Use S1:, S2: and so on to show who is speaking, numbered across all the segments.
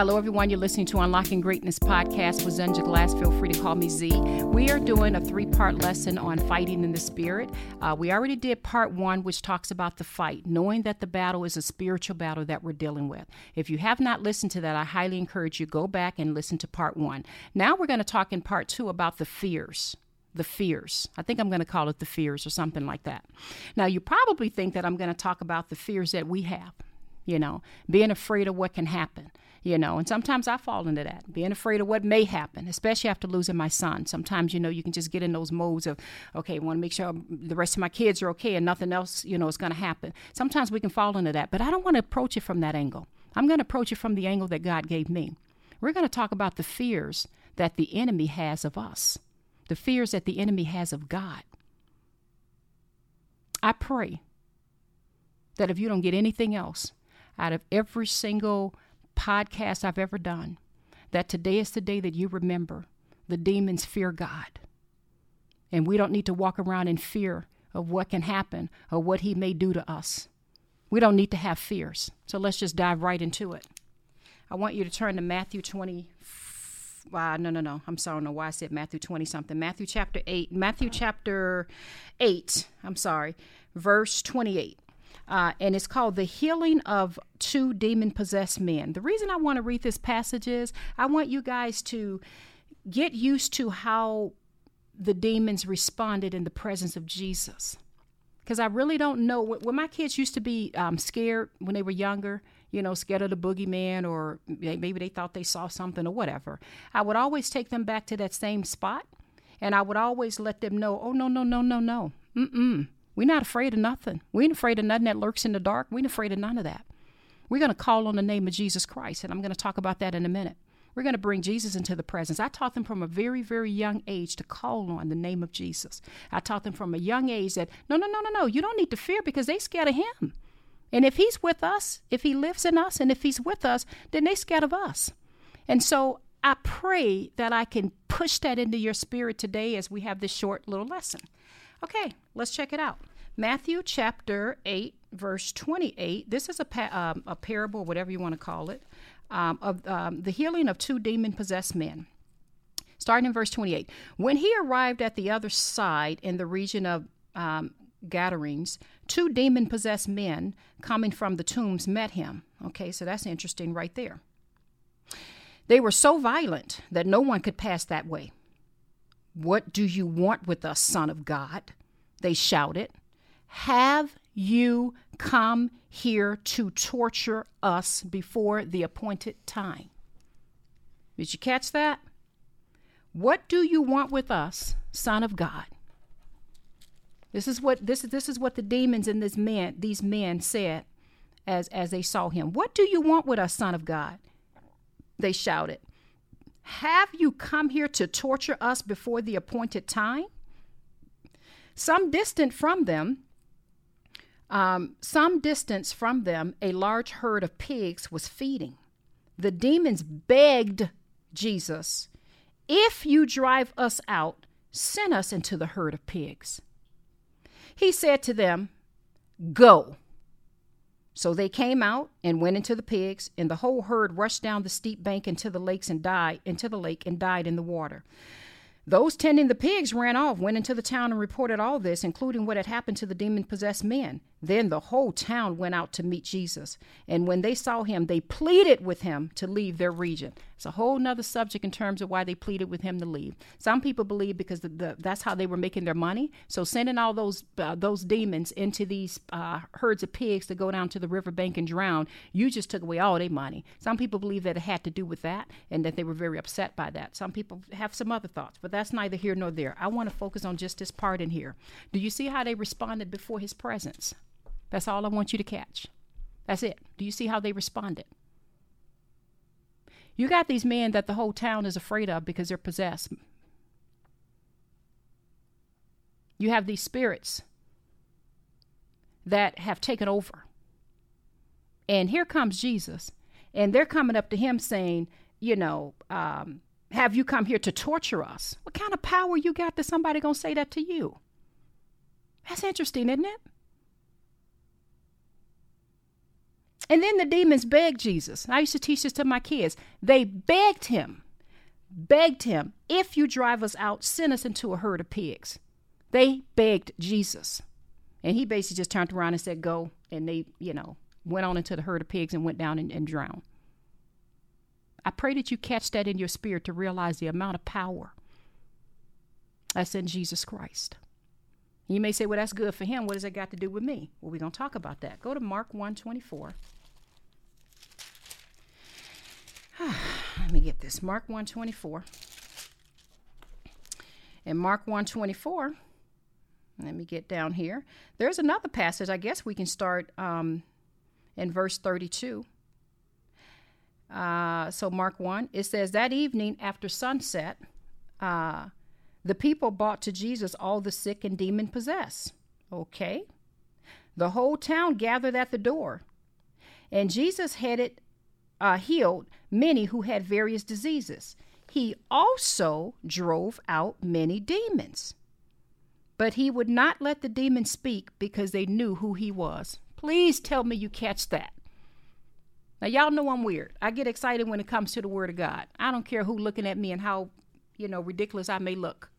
S1: Hello, everyone. You're listening to Unlocking Greatness podcast with Zenja Glass. Feel free to call me Z. We are doing a three part lesson on fighting in the spirit. Uh, we already did part one, which talks about the fight, knowing that the battle is a spiritual battle that we're dealing with. If you have not listened to that, I highly encourage you go back and listen to part one. Now we're going to talk in part two about the fears the fears. I think I'm going to call it the fears or something like that. Now, you probably think that I'm going to talk about the fears that we have, you know, being afraid of what can happen, you know, and sometimes I fall into that, being afraid of what may happen, especially after losing my son. Sometimes, you know, you can just get in those modes of, okay, want to make sure the rest of my kids are okay and nothing else, you know, is going to happen. Sometimes we can fall into that, but I don't want to approach it from that angle. I'm going to approach it from the angle that God gave me. We're going to talk about the fears that the enemy has of us, the fears that the enemy has of God. I pray that if you don't get anything else out of every single podcast I've ever done that today is the day that you remember the demons fear God. And we don't need to walk around in fear of what can happen or what he may do to us. We don't need to have fears. So let's just dive right into it. I want you to turn to Matthew 20. Uh, no, no, no. I'm sorry. I don't know why I said Matthew 20 something. Matthew chapter 8. Matthew chapter 8. I'm sorry. Verse 28 uh, and it's called The Healing of Two Demon Possessed Men. The reason I want to read this passage is I want you guys to get used to how the demons responded in the presence of Jesus. Because I really don't know. When my kids used to be um, scared when they were younger, you know, scared of the boogeyman, or maybe they thought they saw something or whatever, I would always take them back to that same spot. And I would always let them know, oh, no, no, no, no, no. Mm-mm. We're not afraid of nothing. We ain't afraid of nothing that lurks in the dark. We ain't afraid of none of that. We're going to call on the name of Jesus Christ, and I'm going to talk about that in a minute. We're going to bring Jesus into the presence. I taught them from a very, very young age to call on the name of Jesus. I taught them from a young age that no, no, no, no, no, you don't need to fear because they're scared of him. And if he's with us, if he lives in us, and if he's with us, then they're scared of us. And so I pray that I can push that into your spirit today as we have this short little lesson. Okay, let's check it out. Matthew chapter 8, verse 28. This is a, pa- um, a parable, whatever you want to call it, um, of um, the healing of two demon possessed men. Starting in verse 28. When he arrived at the other side in the region of um, Gadarenes, two demon possessed men coming from the tombs met him. Okay, so that's interesting right there. They were so violent that no one could pass that way. What do you want with us, Son of God? They shouted. Have you come here to torture us before the appointed time? Did you catch that? What do you want with us, Son of God? This is what this is this is what the demons and this man these men said as as they saw him. What do you want with us, Son of God? They shouted. Have you come here to torture us before the appointed time? Some distant from them, um, some distance from them, a large herd of pigs was feeding. The demons begged Jesus, If you drive us out, send us into the herd of pigs. He said to them, Go. So they came out and went into the pigs, and the whole herd rushed down the steep bank into the lakes and died into the lake and died in the water. Those tending the pigs ran off, went into the town, and reported all this, including what had happened to the demon possessed men. Then the whole town went out to meet Jesus. And when they saw him, they pleaded with him to leave their region. It's a whole nother subject in terms of why they pleaded with him to leave. Some people believe because the, the, that's how they were making their money. So sending all those uh, those demons into these uh, herds of pigs to go down to the riverbank and drown, you just took away all their money. Some people believe that it had to do with that and that they were very upset by that. Some people have some other thoughts, but that's neither here nor there. I want to focus on just this part in here. Do you see how they responded before his presence? That's all I want you to catch. That's it. Do you see how they responded? You got these men that the whole town is afraid of because they're possessed. You have these spirits that have taken over. And here comes Jesus, and they're coming up to him saying, you know, um, have you come here to torture us? What kind of power you got that somebody gonna say that to you? That's interesting, isn't it? And then the demons begged Jesus. I used to teach this to my kids. They begged him, begged him, if you drive us out, send us into a herd of pigs. They begged Jesus. And he basically just turned around and said, Go. And they, you know, went on into the herd of pigs and went down and, and drowned. I pray that you catch that in your spirit to realize the amount of power that's in Jesus Christ. You may say, well, that's good for him. What does that got to do with me? Well, we're going to talk about that. Go to Mark 124. Let me get this. Mark 124. In Mark 124, let me get down here. There's another passage. I guess we can start um, in verse 32. Uh, so, Mark 1, it says, That evening after sunset, uh, the people brought to Jesus all the sick and demon possessed. Okay. The whole town gathered at the door. And Jesus headed, uh, healed many who had various diseases. He also drove out many demons. But he would not let the demons speak because they knew who he was. Please tell me you catch that. Now y'all know I'm weird. I get excited when it comes to the word of God. I don't care who looking at me and how, you know, ridiculous I may look.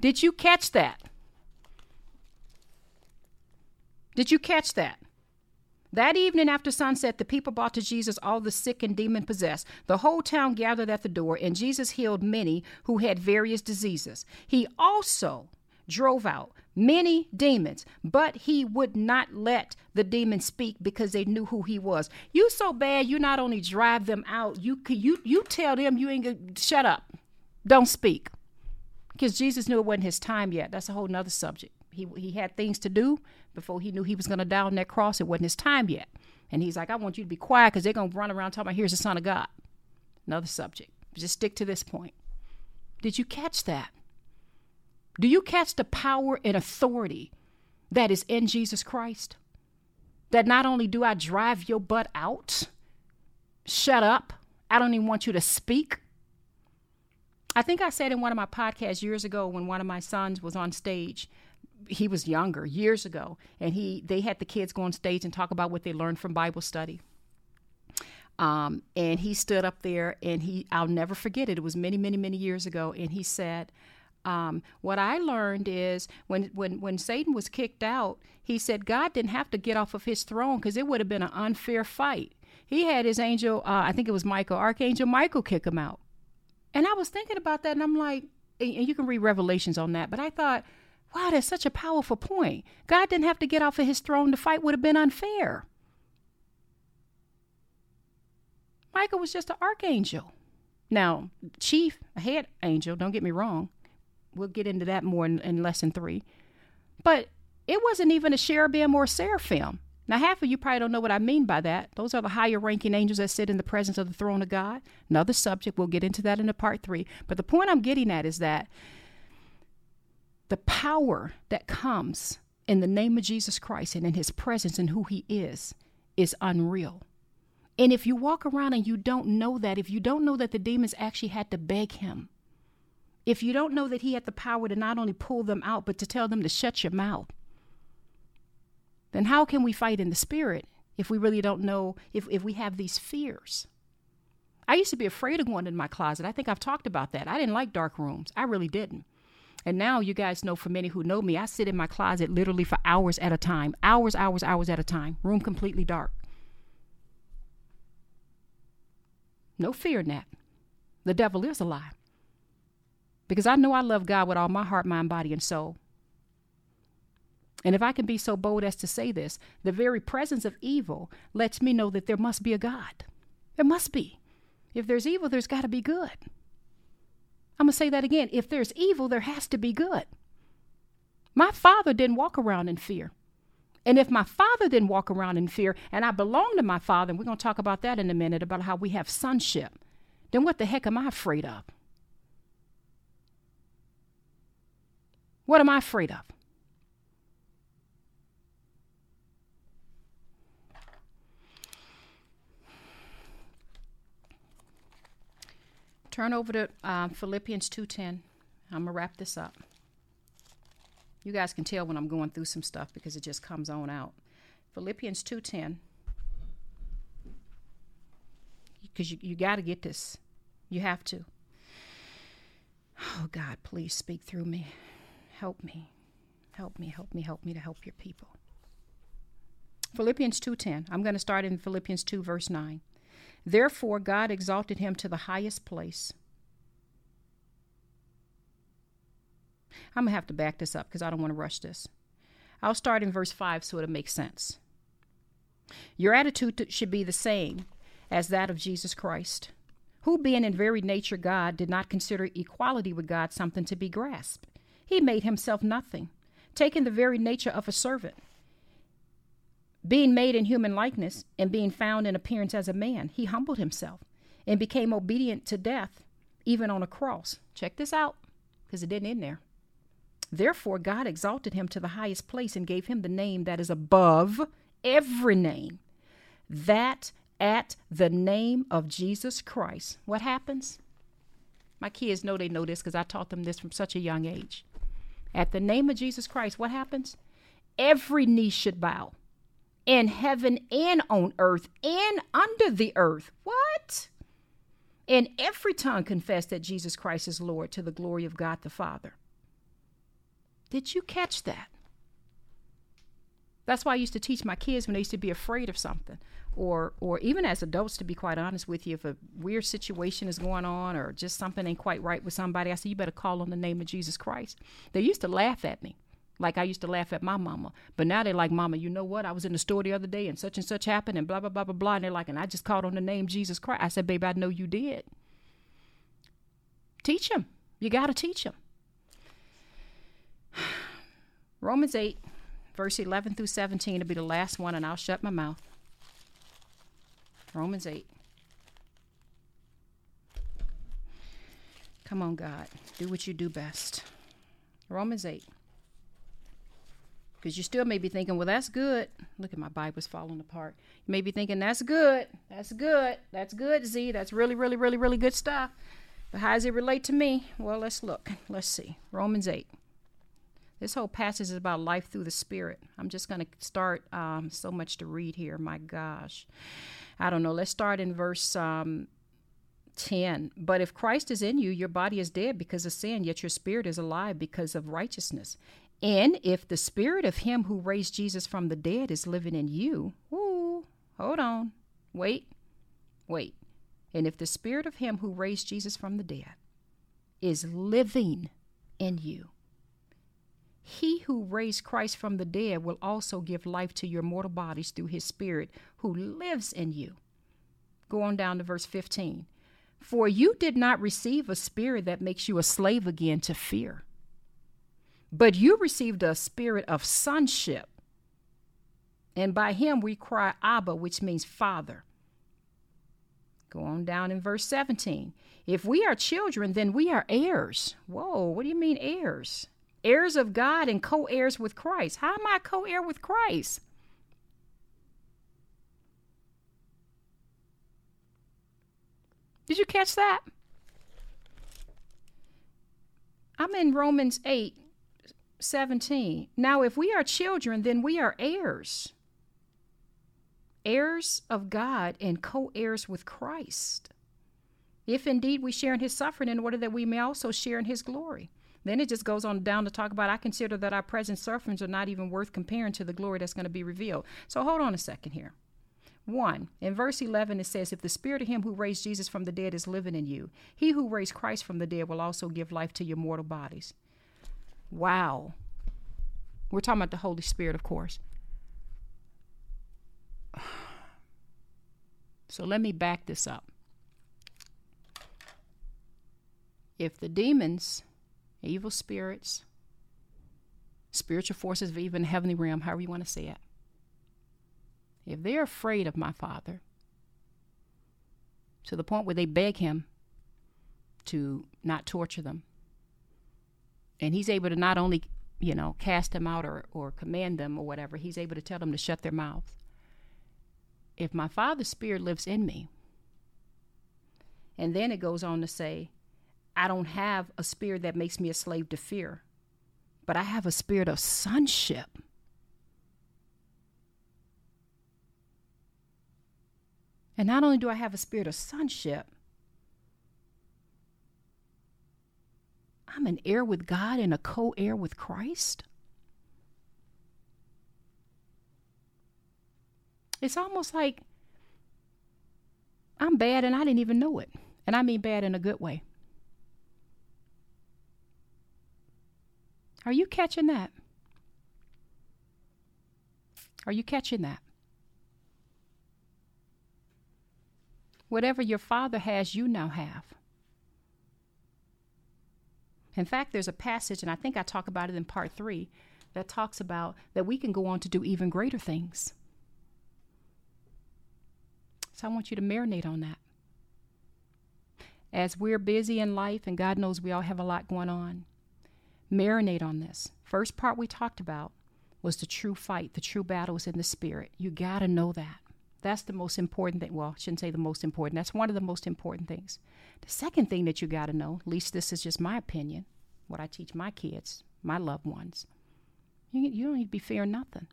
S1: Did you catch that? Did you catch that? That evening after sunset, the people brought to Jesus all the sick and demon possessed. The whole town gathered at the door, and Jesus healed many who had various diseases. He also drove out many demons, but he would not let the demons speak because they knew who he was. You so bad, you not only drive them out, you you you tell them you ain't gonna shut up, don't speak because Jesus knew it wasn't his time yet. That's a whole nother subject. He, he had things to do before he knew he was going to die on that cross. It wasn't his time yet. And he's like, I want you to be quiet because they're going to run around talking about, here's the Son of God. Another subject. Just stick to this point. Did you catch that? Do you catch the power and authority that is in Jesus Christ? That not only do I drive your butt out, shut up, I don't even want you to speak. I think I said in one of my podcasts years ago when one of my sons was on stage. He was younger years ago, and he they had the kids go on stage and talk about what they learned from Bible study. Um, and he stood up there, and he I'll never forget it. It was many, many, many years ago, and he said, um, "What I learned is when when when Satan was kicked out, he said God didn't have to get off of his throne because it would have been an unfair fight. He had his angel, uh, I think it was Michael, Archangel Michael, kick him out." And I was thinking about that, and I'm like, and you can read Revelations on that, but I thought, wow, that's such a powerful point. God didn't have to get off of his throne. The fight would have been unfair. Michael was just an archangel. Now, chief, a head angel, don't get me wrong. We'll get into that more in, in lesson three. But it wasn't even a cherubim or a seraphim. Now, half of you probably don't know what I mean by that. Those are the higher ranking angels that sit in the presence of the throne of God. Another subject. We'll get into that in a part three. But the point I'm getting at is that the power that comes in the name of Jesus Christ and in his presence and who he is is unreal. And if you walk around and you don't know that, if you don't know that the demons actually had to beg him, if you don't know that he had the power to not only pull them out, but to tell them to shut your mouth, then how can we fight in the spirit if we really don't know, if, if we have these fears? I used to be afraid of going in my closet. I think I've talked about that. I didn't like dark rooms. I really didn't. And now you guys know, for many who know me, I sit in my closet literally for hours at a time. Hours, hours, hours at a time. Room completely dark. No fear in that. The devil is a lie. Because I know I love God with all my heart, mind, body, and soul. And if I can be so bold as to say this, the very presence of evil lets me know that there must be a God. There must be. If there's evil, there's got to be good. I'm going to say that again. If there's evil, there has to be good. My father didn't walk around in fear. And if my father didn't walk around in fear and I belong to my father, and we're going to talk about that in a minute about how we have sonship, then what the heck am I afraid of? What am I afraid of? Turn over to uh, Philippians 2.10. I'm to wrap this up. You guys can tell when I'm going through some stuff because it just comes on out. Philippians 2.10. because you, you got to get this. You have to. Oh, God, please speak through me. Help me. Help me, help me, help me to help your people. Philippians 2:10. I'm going to start in Philippians 2 verse 9. Therefore God exalted him to the highest place. I'm going to have to back this up because I don't want to rush this. I'll start in verse 5 so it'll make sense. Your attitude should be the same as that of Jesus Christ, who, being in very nature God, did not consider equality with God something to be grasped. He made himself nothing, taking the very nature of a servant. Being made in human likeness and being found in appearance as a man, he humbled himself and became obedient to death, even on a cross. Check this out, because it didn't end there. Therefore, God exalted him to the highest place and gave him the name that is above every name, that at the name of Jesus Christ, what happens? My kids know they know this because I taught them this from such a young age. At the name of Jesus Christ, what happens? Every knee should bow in heaven and on earth and under the earth. What? And every tongue confess that Jesus Christ is Lord to the glory of God the Father. Did you catch that? That's why I used to teach my kids when they used to be afraid of something, or or even as adults, to be quite honest with you, if a weird situation is going on or just something ain't quite right with somebody, I say you better call on the name of Jesus Christ. They used to laugh at me, like I used to laugh at my mama, but now they're like, Mama, you know what? I was in the store the other day and such and such happened and blah blah blah blah blah, and they're like, and I just called on the name Jesus Christ. I said, Baby, I know you did. Teach them. You got to teach them. Romans 8, verse 11 through 17 will be the last one, and I'll shut my mouth. Romans 8. Come on, God. Do what you do best. Romans 8. Because you still may be thinking, well, that's good. Look at my Bible's falling apart. You may be thinking, that's good. That's good. That's good, Z. That's really, really, really, really good stuff. But how does it relate to me? Well, let's look. Let's see. Romans 8. This whole passage is about life through the Spirit. I'm just going to start um, so much to read here. My gosh. I don't know. Let's start in verse um, 10. But if Christ is in you, your body is dead because of sin, yet your spirit is alive because of righteousness. And if the spirit of him who raised Jesus from the dead is living in you, ooh, hold on. Wait, wait. And if the spirit of him who raised Jesus from the dead is living in you, he who raised Christ from the dead will also give life to your mortal bodies through his Spirit who lives in you. Go on down to verse 15. For you did not receive a spirit that makes you a slave again to fear, but you received a spirit of sonship. And by him we cry, Abba, which means Father. Go on down in verse 17. If we are children, then we are heirs. Whoa, what do you mean heirs? heirs of God and co heirs with Christ. How am I co heir with Christ? Did you catch that? I'm in Romans 8 17. Now, if we are children, then we are heirs, heirs of God and co heirs with Christ. If indeed we share in his suffering, in order that we may also share in his glory. Then it just goes on down to talk about I consider that our present sufferings are not even worth comparing to the glory that's going to be revealed. So hold on a second here. One, in verse 11, it says, If the spirit of him who raised Jesus from the dead is living in you, he who raised Christ from the dead will also give life to your mortal bodies. Wow. We're talking about the Holy Spirit, of course. So let me back this up. If the demons evil spirits, spiritual forces of even heavenly realm, however you want to say it, if they're afraid of my Father to the point where they beg Him to not torture them, and He's able to not only, you know, cast them out or, or command them or whatever, He's able to tell them to shut their mouths. If my Father's Spirit lives in me, and then it goes on to say, I don't have a spirit that makes me a slave to fear, but I have a spirit of sonship. And not only do I have a spirit of sonship, I'm an heir with God and a co heir with Christ. It's almost like I'm bad and I didn't even know it. And I mean bad in a good way. Are you catching that? Are you catching that? Whatever your father has, you now have. In fact, there's a passage, and I think I talk about it in part three, that talks about that we can go on to do even greater things. So I want you to marinate on that. As we're busy in life, and God knows we all have a lot going on, marinate on this. First part we talked about was the true fight, the true battle is in the spirit. You got to know that. That's the most important thing. Well, I shouldn't say the most important. That's one of the most important things. The second thing that you got to know, at least this is just my opinion, what I teach my kids, my loved ones, you, you don't need to be fearing nothing.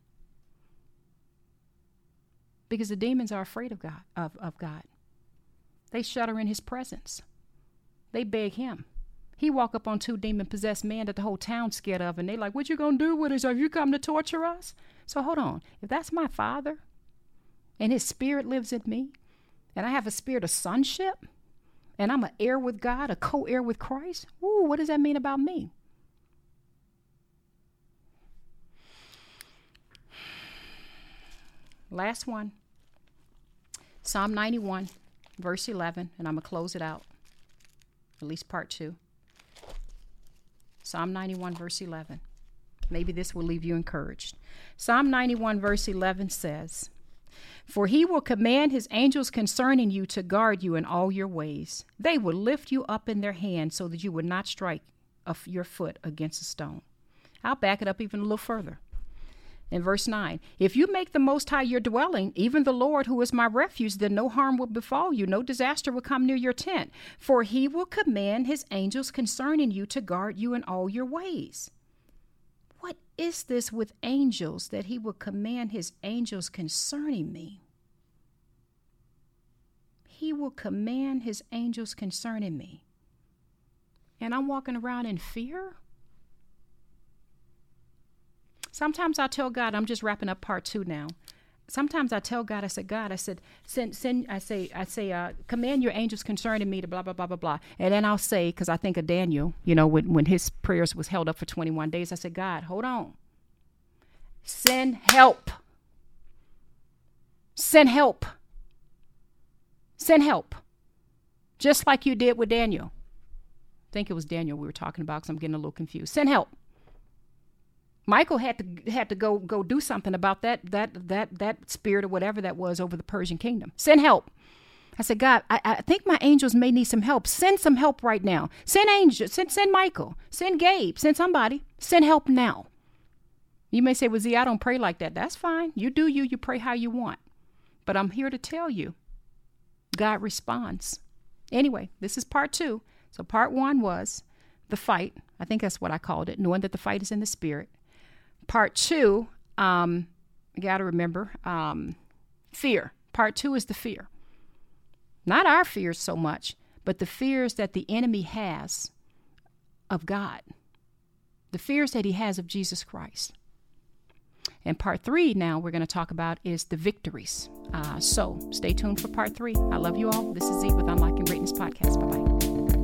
S1: Because the demons are afraid of God, of, of God. They shudder in his presence. They beg him. He walk up on two demon possessed men that the whole town's scared of, and they like, "What you gonna do with us? Have you come to torture us?" So hold on. If that's my father, and his spirit lives in me, and I have a spirit of sonship, and I'm an heir with God, a co-heir with Christ. Ooh, what does that mean about me? Last one. Psalm 91, verse 11, and I'm going to close it out, at least part two. Psalm 91, verse 11. Maybe this will leave you encouraged. Psalm 91, verse 11 says, For he will command his angels concerning you to guard you in all your ways. They will lift you up in their hands so that you would not strike your foot against a stone. I'll back it up even a little further in verse 9 If you make the Most High your dwelling, even the Lord who is my refuge, then no harm will befall you, no disaster will come near your tent. For he will command his angels concerning you to guard you in all your ways. What is this with angels that he will command his angels concerning me? He will command his angels concerning me. And I'm walking around in fear? Sometimes I tell God, I'm just wrapping up part two now. Sometimes I tell God, I said, God, I said, send, send, I say, I say, uh, command your angels concerning me to blah, blah, blah, blah, blah. And then I'll say, because I think of Daniel, you know, when, when his prayers was held up for 21 days, I said, God, hold on. Send help. Send help. Send help. Just like you did with Daniel. I think it was Daniel we were talking about because I'm getting a little confused. Send help. Michael had to had to go go do something about that that that that spirit or whatever that was over the Persian kingdom. Send help. I said, God, I, I think my angels may need some help. Send some help right now. Send angels. Send send Michael. Send Gabe. Send somebody. Send help now. You may say, Well, Z, I don't pray like that. That's fine. You do you. You pray how you want. But I'm here to tell you, God responds. Anyway, this is part two. So part one was the fight. I think that's what I called it, knowing that the fight is in the spirit. Part two, um, you got to remember um, fear. Part two is the fear. Not our fears so much, but the fears that the enemy has of God, the fears that he has of Jesus Christ. And part three, now we're going to talk about is the victories. Uh, so stay tuned for part three. I love you all. This is Z with Unlocking Greatness Podcast. Bye bye.